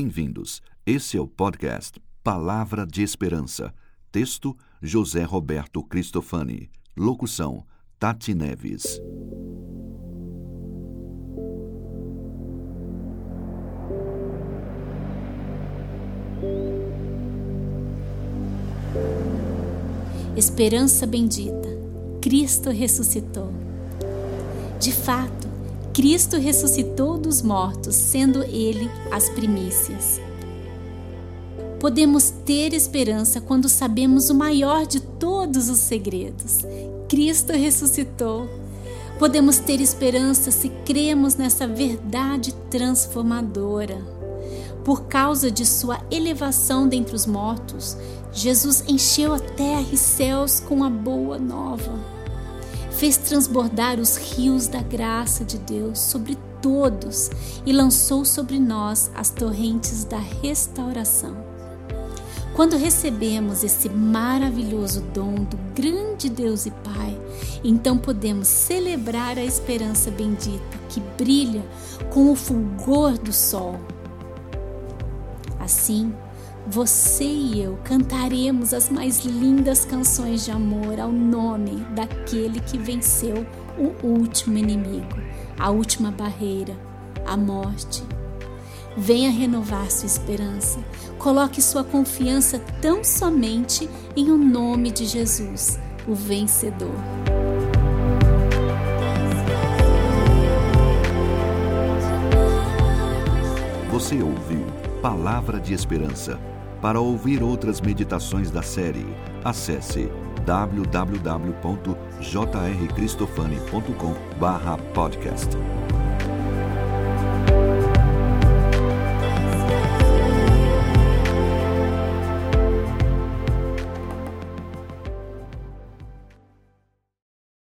Bem-vindos. Esse é o podcast Palavra de Esperança. Texto: José Roberto Cristofani. Locução: Tati Neves. Esperança bendita, Cristo ressuscitou. De fato, Cristo ressuscitou dos mortos, sendo Ele as primícias. Podemos ter esperança quando sabemos o maior de todos os segredos: Cristo ressuscitou. Podemos ter esperança se cremos nessa verdade transformadora. Por causa de sua elevação dentre os mortos, Jesus encheu a terra e céus com a boa nova. Fez transbordar os rios da graça de Deus sobre todos e lançou sobre nós as torrentes da restauração. Quando recebemos esse maravilhoso dom do grande Deus e Pai, então podemos celebrar a esperança bendita que brilha com o fulgor do sol. Assim, você e eu cantaremos as mais lindas canções de amor ao nome daquele que venceu o último inimigo, a última barreira, a morte. Venha renovar sua esperança. Coloque sua confiança tão somente em o nome de Jesus, o vencedor. Você ouviu Palavra de Esperança. Para ouvir outras meditações da série, acesse www.jrcristofani.com/podcast.